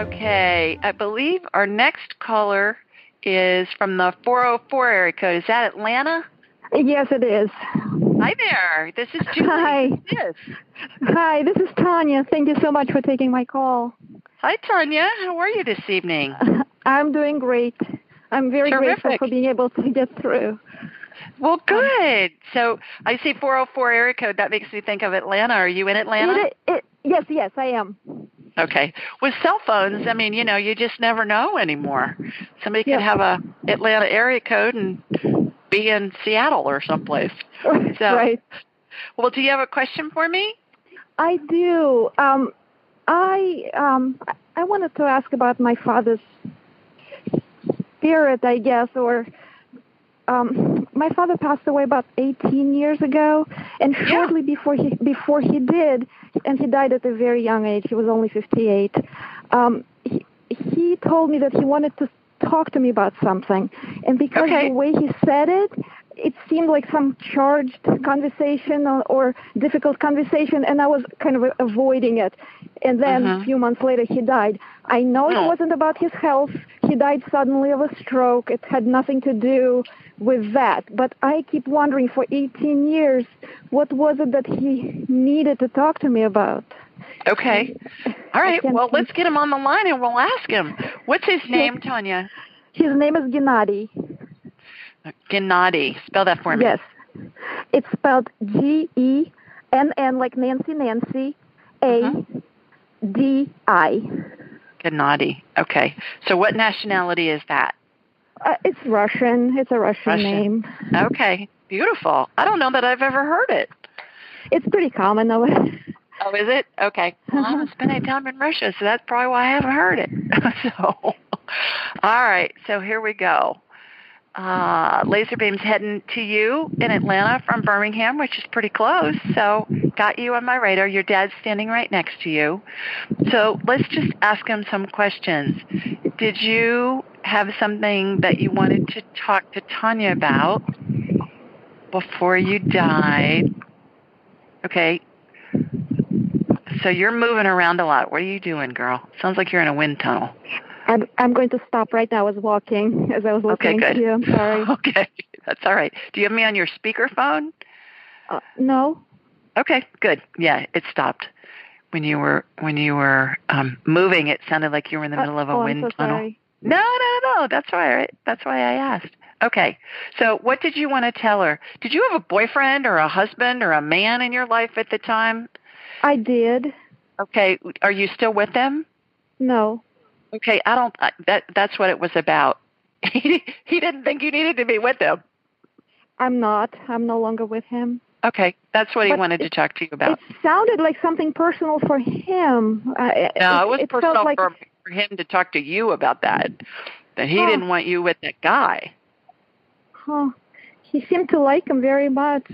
Okay, I believe our next caller is from the 404 area code. Is that Atlanta?
Yes, it is.
Hi there. This is Julie.
Hi.
Yes.
Hi, this is Tanya. Thank you so much for taking my call.
Hi, Tanya. How are you this evening? [laughs]
I'm doing great. I'm very
Terrific.
grateful for being able to get through.
Well, good. So I see 404 area code. That makes me think of Atlanta. Are you in Atlanta?
It, it, yes, yes, I am.
Okay. With cell phones, I mean, you know, you just never know anymore. Somebody could have a Atlanta area code and be in Seattle or someplace. So-
right.
Well, do you have a question for me?
I do. Um, I um, I wanted to ask about my father's spirit, I guess, or um, my father passed away about 18 years ago, and
Yeah.
shortly before he before he did, and he died at a very young age. He was only 58. Um, he, he told me that he wanted to talk to me about something, and because
Okay.
of the way he said it, it seemed like some charged conversation or, or difficult conversation, and I was kind of avoiding it. And then
Mhm.
a few months later, he died. I know
Oh.
it wasn't about his health. He died suddenly of a stroke. It had nothing to do with that. But I keep wondering for 18 years, what was it that he needed to talk to me about?
Okay. [laughs] All right. Well,
think.
let's get him on the line and we'll ask him. What's his name, Tanya?
His name is Gennady.
Gennady. Spell that for me.
Yes. It's spelled G E N N like Nancy Nancy A.
Mhm.
D I.
Gennady. Okay. So what nationality is that?
Uh, it's Russian. It's a Russian,
Russian.
name.
Okay. Beautiful. I don't know that I've ever heard it.
It's pretty common though. [laughs]
Oh, is it? Okay. Well, I haven't spent any time in Russia, so that's probably why I haven't heard it. [laughs] so, all right. So here we go. Uh, laser beam's heading to you in Atlanta from Birmingham, which is pretty close. So, got you on my radar. Your dad's standing right next to you. So, let's just ask him some questions. Did you have something that you wanted to talk to Tanya about before you died? Okay. So you're moving around a lot. What are you doing, girl? Sounds like you're in a wind tunnel.
I'm I'm going to stop right now. I was walking as I was
Okay, good.
to you. I'm sorry. [laughs]
Okay, that's all right. Do you have me on your speakerphone?
Uh, no.
Okay, good. Yeah, it stopped when you were when you were um, moving. It sounded like you were in the
Uh,
middle of a
oh,
wind
so
tunnel.
sorry.
No, no, no. That's why. I, that's why I asked. Okay. So, what did you want to tell her? Did you have a boyfriend or a husband or a man in your life at the time?
I did.
Okay. Are you still with them?
No.
Okay. I don't. I- That that's what it was about. [laughs] He he didn't think you needed to be with him.
I'm not. I'm no longer with him.
Okay. That's what he
But
wanted to talk to you about.
It sounded like something personal for him. Uh,
No, it was
felt
personal
like,
for for him to talk to you about that. That he
Huh.
didn't want you with that guy.
Huh. He seemed to like him very much.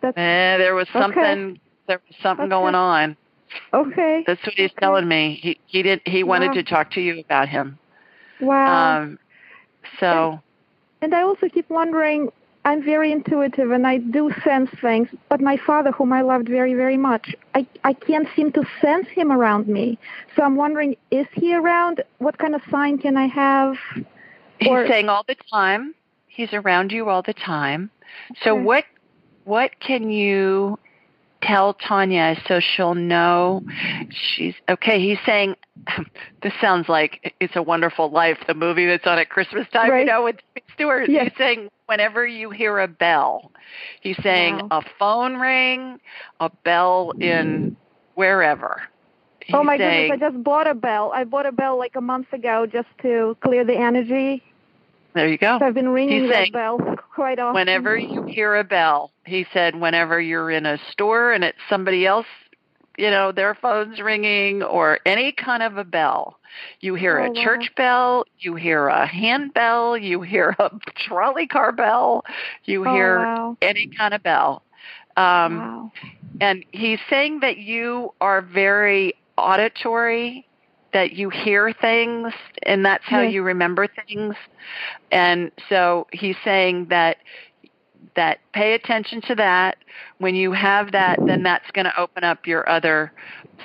That's
Eh, there was
Okay.
something. There was something
Okay.
going on.
Okay.
That's what he's telling me. He he did. He wanted
Wow.
to talk to you about him.
Wow.
Um. So
And I also keep wondering, I'm very intuitive and I do sense things, but my father, whom I loved very, very much, I, I can't seem to sense him around me. So I'm wondering, is he around? What kind of sign can I have?
he's
Or-
saying all the time. He's around you all the time. So
Okay.
what what can you tell Tanya so she'll know she's okay? He's saying [laughs] this sounds like it's a wonderful life, the movie that's on at Christmas time, you know, with Stewart.
Yes.
He's saying whenever you hear a bell, he's saying
Wow.
a phone ring, a bell in wherever. Oh he's
oh my
saying,
goodness, I just bought a bell. I bought a bell like a month ago just to clear the energy.
There you go.
So I've been ringing
He's
that
saying
bell quite often.
whenever you hear a bell, he said, whenever you're in a store and it's somebody else, you know, their phone's ringing or any kind of a bell, you hear
Oh,
a
wow.
church bell, you hear a hand bell, you hear a trolley car bell, you
Oh,
hear
wow.
any kind of bell. Um,
wow.
and he's saying that you are very auditory, that you hear things, and that's how
Yes.
you remember things. And so he's saying that that pay attention to that. When you have that, then that's going to open up your other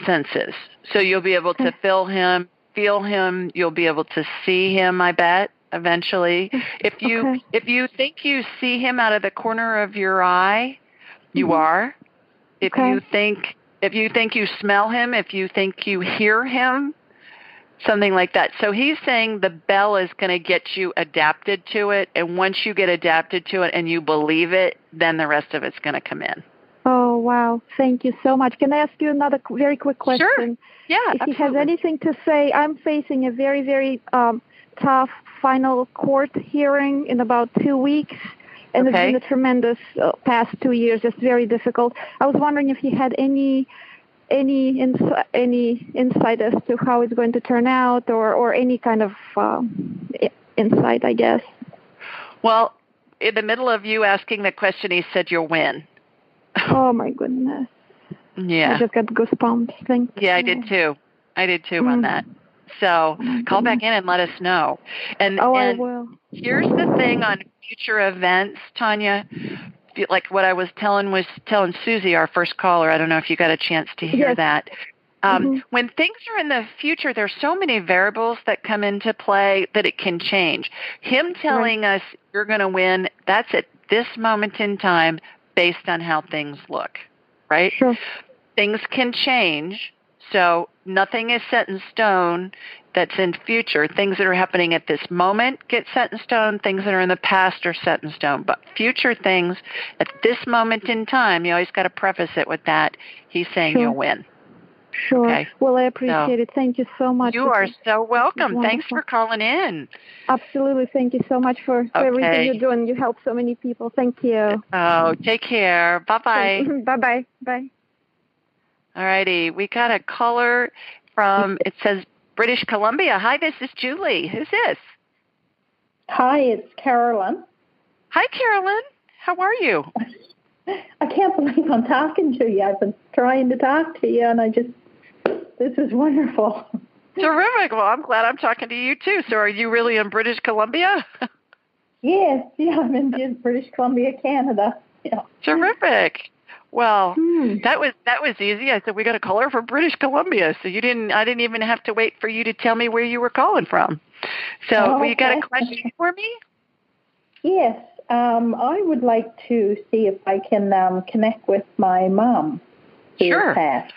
senses. So you'll be able to feel him, feel him. You'll be able to see him. I bet eventually. If you
Okay.
if you think you see him out of the corner of your eye, You
Mhm.
are. If
Okay.
you think if you think you smell him, if you think you hear him, something like that. So he's saying the bell is going to get you adapted to it and once you get adapted to it and you believe it, then the rest of it's going to come in.
Oh wow! Thank you so much. Can I ask you another very quick question?
Sure. Yeah,
if he has anything to say, I'm facing a very, very um, tough final court hearing in about two weeks, and
Okay.
it's been a tremendous uh, past two years, just very difficult. I was wondering if he had any any ins- any insight as to how it's going to turn out, or or any kind of um, insight, I guess.
Well, in the middle of you asking the question, he said you'll win.
Oh my goodness!
Yeah, I
just got goosebumps. Thank
Yeah, I did too. I did too on
Mm.
that. So
Oh,
call back in and let us know. And
Oh, I
and
will.
here's the thing on future events, Tanya. Like what I was telling was telling Susie, our first caller. I don't know if you got a chance to hear
Yes.
that. Um,
Mhm.
When things are in the future, there's so many variables that come into play that it can change. Him telling us you're going to win, that's at this moment in time based on how things look, right?
Sure.
things can change. So nothing is set in stone that's in future. Things that are happening at this moment get set in stone. Things that are in the past are set in stone. But future things at this moment in time, you always got to preface it with that. He's saying
Sure.
you'll win.
Sure.
Okay.
Well, I appreciate it. Thank you so much.
You are so welcome. Thanks for calling in.
Absolutely. Thank you so much for, for
Okay.
everything you're doing. You help so many people. Thank you.
Oh, take care. Bye bye.
bye bye. Bye.
All righty. We got a caller from, it says British Columbia. Hi, this is Julie. Who's this?
Hi, it's Carolyn.
Hi, Carolyn. How are you? [laughs]
I can't believe I'm talking to you. I've been trying to talk to you, and I just, this is wonderful. [laughs]
Terrific. Well, I'm glad I'm talking to you too. So, are you really in British Columbia? [laughs]
Yes, yeah, I'm in British Columbia, Canada. Yeah.
Terrific. Well,
Hmm.
that was that was easy. I said we got a caller from British Columbia, so you didn't. I didn't even have to wait for you to tell me where you were calling from. So,
Oh,
well, you got a question for me?
Yes, um, I would like to see if I can um, connect with my mom.
Sure.
passed.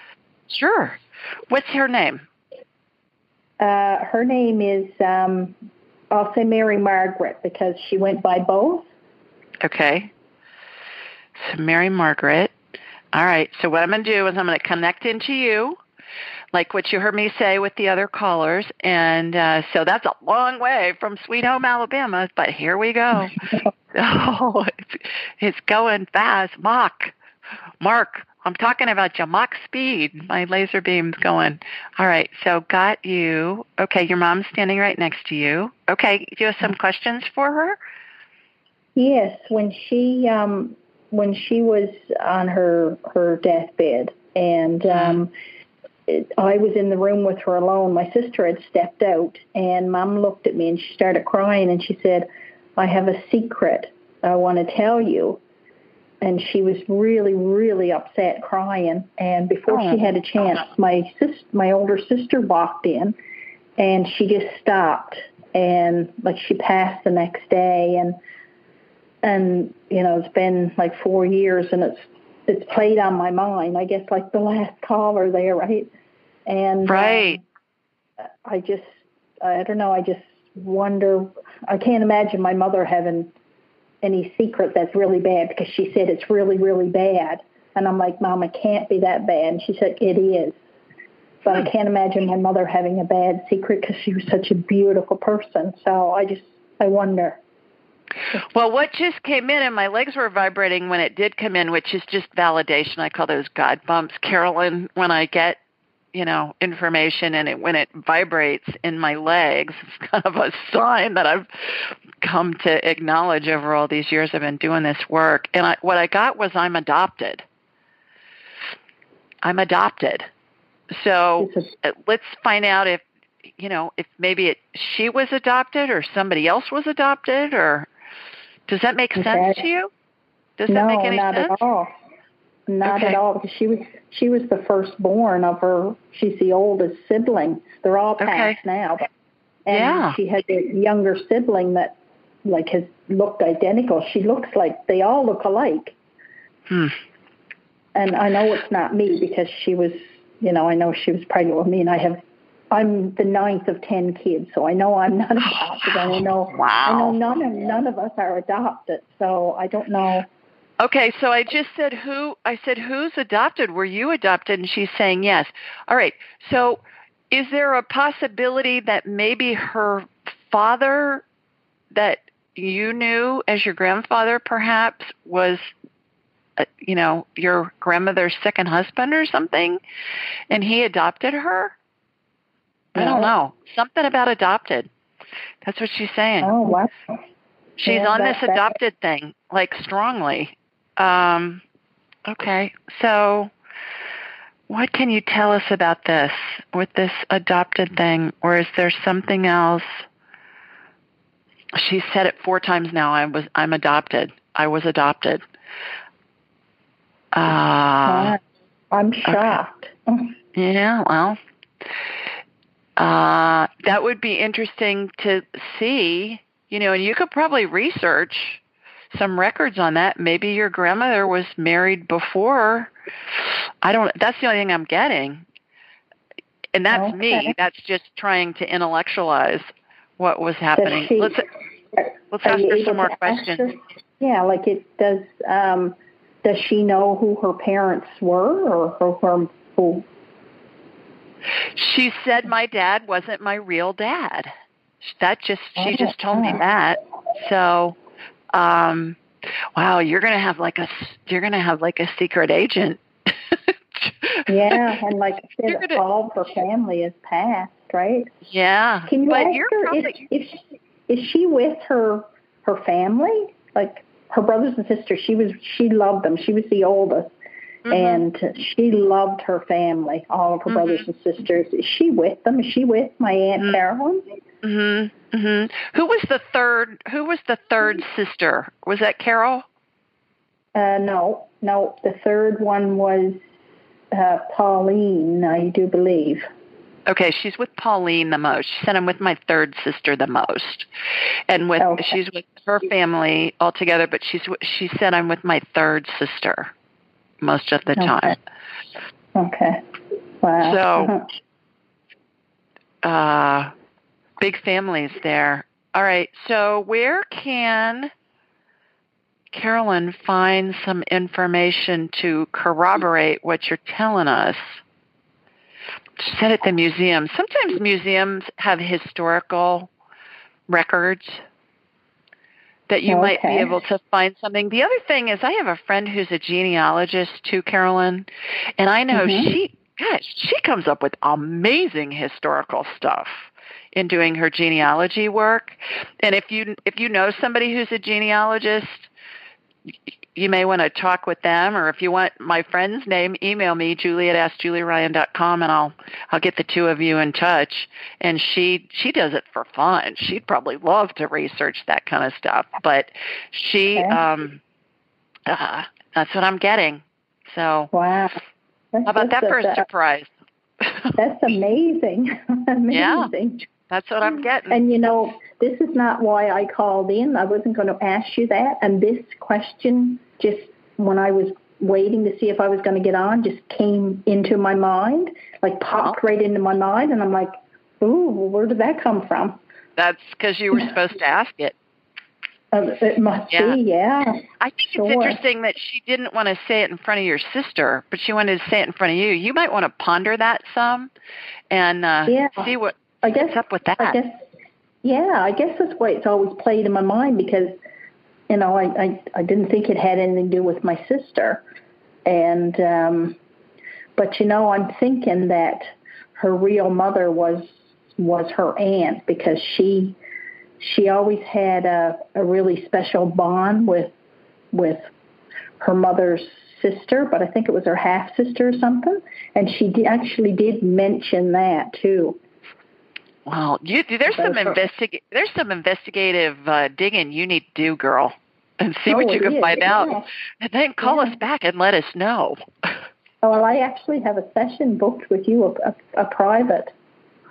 Sure. What's her name?
Uh, her name is, um, I'll say Mary Margaret because she went by both.
Okay. So, Mary Margaret. All right. So, what I'm going to do is I'm going to connect into you, like what you heard me say with the other callers. And uh, so that's a long way from Sweet Home, Alabama, but here we go. [laughs] oh, it's, it's going fast. Mach. Mark, I'm talking about your Mach speed. My laser beam's going. All right. So, got you. Okay. Your mom's standing right next to you. Okay. Do you have some questions for her?
Yes, when she um when she was on her her deathbed. And um it, I was in the room with her alone. My sister had stepped out and mom looked at me and she started crying and she said, "I have a secret I want to tell you." And she was really really upset crying. And before she had a chance, my sis my older sister walked in and she just stopped. And like she passed the next day and and you know it's been like four years and it's it's played on my mind. I guess like the last caller there right? And
Right.
um, i just i don't know i just wonder i can't imagine my mother having any secret that's really bad because she said it's really really bad. And i'm like mom it can't be that bad. And she said it is. But i can't imagine my mother having a bad secret because she was such a beautiful person. So i just i wonder [laughs]
Well, what just came in, and my legs were vibrating when it did come in, which is just validation. I call those God bumps, Carolyn. When I get, you know, information and it when it vibrates in my legs, [laughs] it's kind of a sign that I've come to acknowledge over all these years I've been doing this work. And I, what I got was I'm adopted. I'm adopted. So uh, let's find out if you know if maybe it she was adopted or somebody else was adopted or does that make sense
that-
to you? Does
no,
that make any
not
sense?
at all. Not
Okay.
at all, because she was she was the firstborn of her. She's the oldest sibling. They're all
Okay.
passed now, but and
Yeah.
she had a younger sibling that like has looked identical. She looks like they all look alike.
Hmm.
and I know it's not me because she was, you know, I know she was pregnant with me, and I have, I'm the ninth of ten kids, so I know I'm not [laughs] adopted. I know,
wow.
I know none of none of us are adopted, so I don't know.
Okay, so I just said who I said who's adopted? Were you adopted? And she's saying yes. All right. So is there a possibility that maybe her father that you knew as your grandfather perhaps was uh, you know your grandmother's second husband or something and he adopted her i don't know. Something about adopted. That's what she's saying.
Oh wow.
she's
yeah,
on
that-
this
that-
adopted thing like strongly. Um okay so what can you tell us about this with this adopted thing? Or is there something else? She said it four times now i was i'm adopted. I was adopted. Uh
I'm shocked. Okay.
yeah well uh that would be interesting to see you know and you could probably research some records on that maybe your grandmother was married before i don't that's the only thing i'm getting and that's me that's just trying to intellectualize what was happening
she-
let's let's ask her some more questions
her? Yeah, like it does. Um, does she know who her parents were, or who? Her, who
She said my dad wasn't my real dad. That just she
Oh,
just told me that. So, um, wow, you're gonna have like a s- you're gonna have like a secret agent. [laughs]
yeah, and like I said,
gonna-
all of her family is passed, right?
yeah,
Can you
but
ask
you're
her
probably
if, if she, is she with her her family, like her brothers and sisters? She was she loved them. She was the oldest,
Mhm.
and she loved her family, all of her
Mhm.
brothers and sisters. Is she with them? Is she with my aunt
Mhm.
Carolyn?
Mhm. Mhm. Who was the third? Who was the third sister? Was that Carol?
Uh, no, no. The third one was uh, Pauline, I do believe.
Okay, she's with Pauline the most. She said I'm with my third sister the most, and with
Okay.
she's with her family altogether. But she's she said I'm with my third sister most of the
Okay.
time.
Okay. Wow.
So- [laughs] Uh, big families there. All right, so where can Carolyn find some information to corroborate what you're telling us? She said at the museum. Sometimes museums have historical records that you might be able to find something. The other thing is I have a friend who's a genealogist too, Carolyn, and I know
Mhm.
she gosh, she comes up with amazing historical stuff in doing her genealogy work. And if you if you know somebody who's a genealogist, you may want to talk with them or if you want my friend's name, email me, Julie at AskJulieRyan.com and I'll I'll get the two of you in touch. And she she does it for fun. She'd probably love to research that kind of stuff. But she
Okay.
um uh, that's what I'm getting. So
wow. That's,
how about that for a surprise?
That's [laughs] amazing. [laughs] amazing.
That's what I'm getting.
And you know, this is not why I called in. I wasn't going to ask you that. And this question just when I was waiting to see if I was going to get on just came into my mind, like popped right into my mind. And I'm like, ooh, where did that come from?
That's because you were [laughs] supposed to ask it.
Uh, it must
Yeah.
be, yeah.
I think
Sure.
it's interesting that she didn't want to say it in front of your sister, but she wanted to say it in front of you. You might want to ponder that some and uh,
Yeah.
see what
I guess
what's up with that.
I guess, yeah, I guess that's why it's always played in my mind because, you know, I, I, I didn't think it had anything to do with my sister. And, um, but you know, I'm thinking that her real mother was, was her aunt because she, she always had a, a really special bond with, with her mother's sister, but I think it was her half sister or something. And she actually did mention that too.
Well, you there's some
Those are-
investig there's some investigative uh, digging you need to do, girl, and see
Oh,
what you can
is,
find
yeah.
out, and then call
Yeah.
us back and let us know. [laughs]
Well, I actually have a session booked with you, a, a, a private.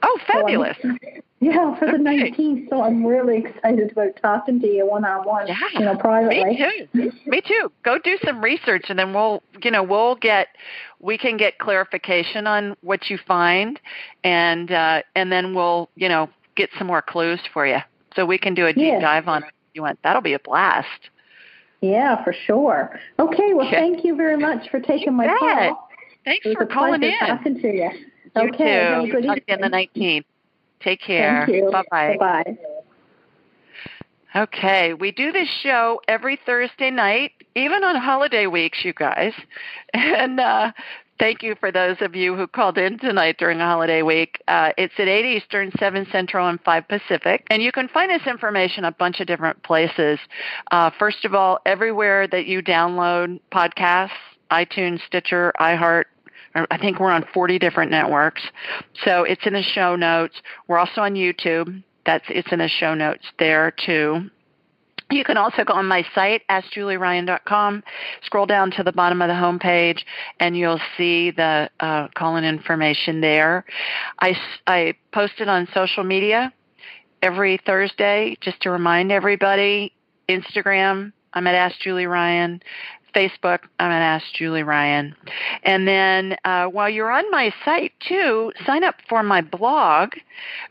Oh, fabulous.
So [laughs] yeah, for the okay. 19th. So I'm really excited about talking to you one on one, you know, privately.
Me too. Me too. Go do some research and then we'll, you know, we'll get, we can get clarification on what you find and, uh, and then we'll, you know, get some more clues for you. So we can do a deep yes. dive on it if you want. That'll be a blast.
Yeah, for sure. Okay, well, okay. thank you very much for taking my call.
Thanks for calling in.
Talking to you.
You
okay,
too.
Have a good
Talk
evening.
the 19th. Take care.
Thank you.
Bye-bye.
Bye-bye.
Okay, we do this show every Thursday night, even on holiday weeks, you guys. [laughs] And uh, thank you for those of you who called in tonight during a holiday week. Uh, it's at 8 Eastern, 7 Central, and 5 Pacific. And you can find this information a bunch of different places. Uh, first of all, everywhere that you download podcasts, iTunes, Stitcher, iHeart, I think we're on 40 different networks. So it's in the show notes. We're also on YouTube. That's it's in the show notes there too. You can also go on my site, AskJulieRyan.com, scroll down to the bottom of the homepage, and you'll see the uh, call-in information there. I, I post it on social media every Thursday just to remind everybody. Instagram, I'm at Ask Julie Ryan. Facebook, I'm at Ask Julie Ryan. And then uh, while you're on my site too, sign up for my blog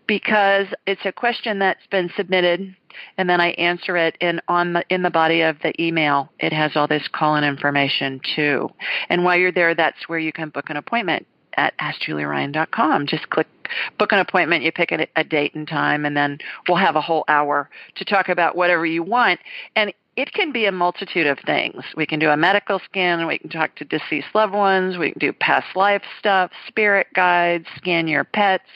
because it's a question that's been submitted and then I answer it in on the in the body of the email. It has all this call-in information too. And while you're there, that's where you can book an appointment at AskJulieRyan.com. Just click book an appointment, you pick a, a, date and time, and then we'll have a whole hour to talk about whatever you want. And it can be a multitude of things. We can do a medical scan, we can talk to deceased loved ones, we can do past life stuff, spirit guides, scan your pets,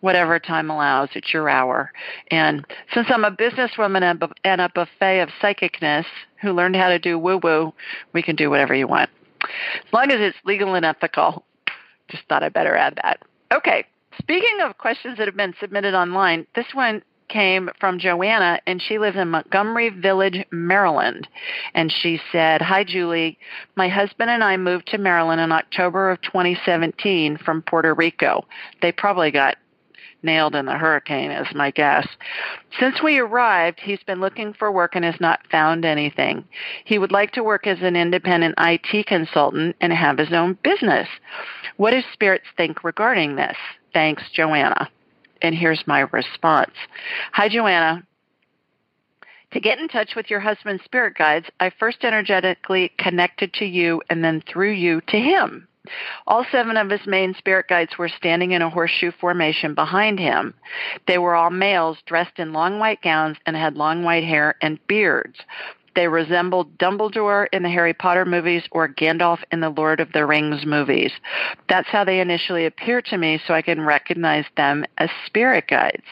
whatever time allows. It's your hour. And since I'm a businesswoman and a buffet of psychicness who learned how to do woo woo, we can do whatever you want. As long as it's legal and ethical. Just thought I'd better add that. Okay. Speaking of questions that have been submitted online, this one came from Joanna, and she lives in Montgomery Village, Maryland. And she said, Hi, Julie. My husband and I moved to Maryland in October of 2017 from Puerto Rico. They probably got nailed in the hurricane, is my guess. Since we arrived, he's been looking for work and has not found anything. He would like to work as an independent IT consultant and have his own business. What do spirits think regarding this? Thanks, Joanna. And here's my response. Hi, Joanna. To get in touch with your husband's spirit guides, I first energetically connected to you and then through you to him. All seven of his main spirit guides were standing in a horseshoe formation behind him. They were all males dressed in long white gowns and had long white hair and beards. They resembled Dumbledore in the Harry Potter movies or Gandalf in the Lord of the Rings movies. That's how they initially appear to me so I can recognize them as spirit guides.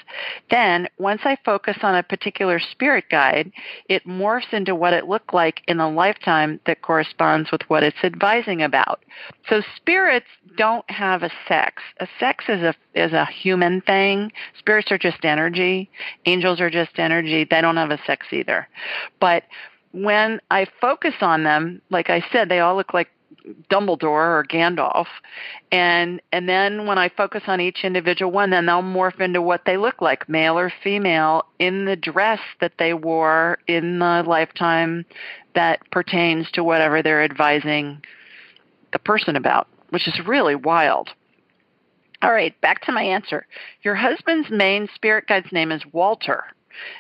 Then, once I focus on a particular spirit guide, it morphs into what it looked like in a lifetime that corresponds with what it's advising about. So spirits don't have a sex. A sex is a is a human thing. Spirits are just energy. Angels are just energy. They don't have a sex either. But when I focus on them, like I said, they all look like Dumbledore or Gandalf. And and then when I focus on each individual one, then they'll morph into what they look like, male or female, in the dress that they wore in the lifetime that pertains to whatever they're advising the person about, which is really wild. All right, back to my answer. Your husband's main spirit guide's name is Walter.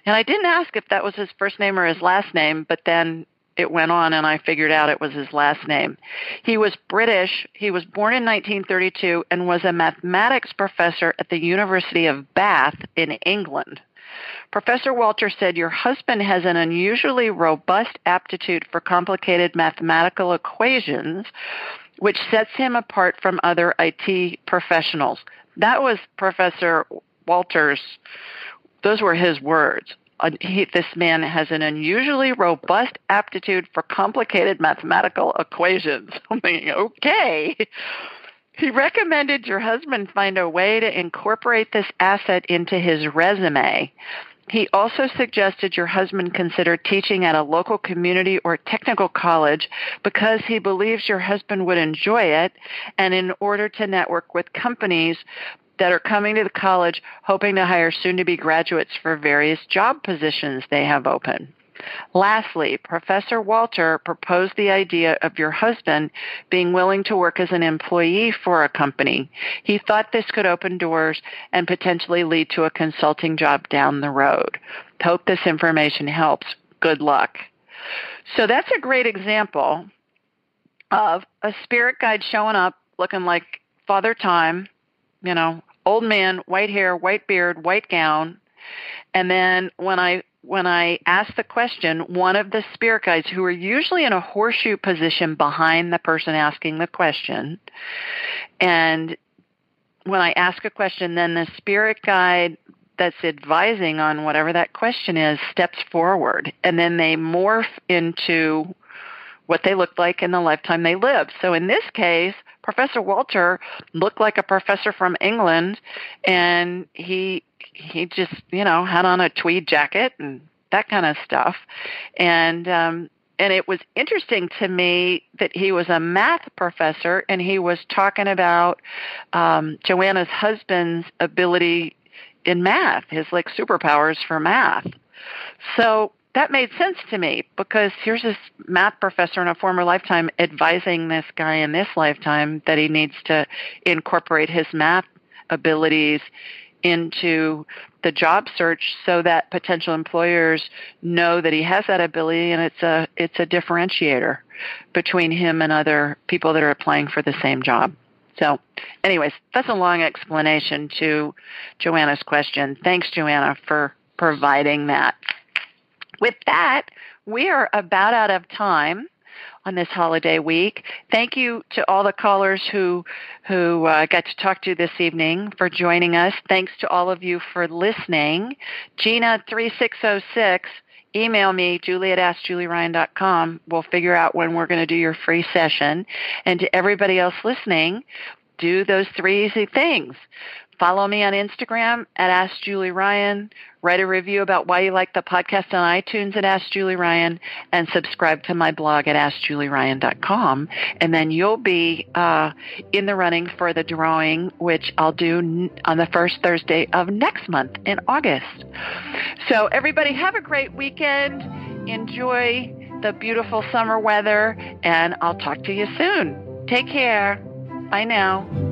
And I didn't ask if that was his first name or his last name, but then it went on and I figured out it was his last name. He was British. He was born in 1932 and was a mathematics professor at the University of Bath in England. Professor Walter said your husband has an unusually robust aptitude for complicated mathematical equations, which sets him apart from other IT professionals. That was Professor Walter's those were his words. Uh, he, this man has an unusually robust aptitude for complicated mathematical equations. [laughs] I'm thinking, okay. He recommended your husband find a way to incorporate this asset into his resume. He also suggested your husband consider teaching at a local community or technical college because he believes your husband would enjoy it and in order to network with companies that are coming to the college hoping to hire soon to be graduates for various job positions they have open. Lastly, Professor Walter proposed the idea of your husband being willing to work as an employee for a company. He thought this could open doors and potentially lead to a consulting job down the road. Hope this information helps. Good luck. So that's a great example of a spirit guide showing up looking like Father Time, you know, old man, white hair, white beard, white gown. And then when I when I asked the question, one of the spirit guides who are usually in a horseshoe position behind the person asking the question, and when I ask a question, then the spirit guide that's advising on whatever that question is steps forward, and then they morph into what they looked like in the lifetime they lived. So in this case, Professor Walter looked like a professor from England, and he he just you know had on a tweed jacket and that kind of stuff, and um, and it was interesting to me that he was a math professor and he was talking about um, Joanna's husband's ability in math, his like superpowers for math. So that made sense to me because here's this math professor in a former lifetime advising this guy in this lifetime that he needs to incorporate his math abilities into the job search so that potential employers know that he has that ability and it's a it's a differentiator between him and other people that are applying for the same job. So, anyways, that's a long explanation to Joanna's question. Thanks, Joanna, for providing that. With that, we are about out of time on this holiday week. Thank you to all the callers who who uh, got to talk to you this evening for joining us. Thanks to all of you for listening. Gina three six zero oh six. Email me, julie at askjulieryan.com. We'll figure out when we're going to do your free session. And to everybody else listening, do those three easy things. Follow me on Instagram at Ask Julie Ryan. Write a review about why you like the podcast on iTunes at Ask Julie Ryan, and subscribe to my blog at AskJulieRyan.com. And then you'll be uh, in the running for the drawing, which I'll do on the first Thursday of next month in August. So everybody, have a great weekend. Enjoy the beautiful summer weather, and I'll talk to you soon. Take care. Bye now.